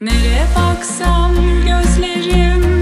Nereye baksam gözlerim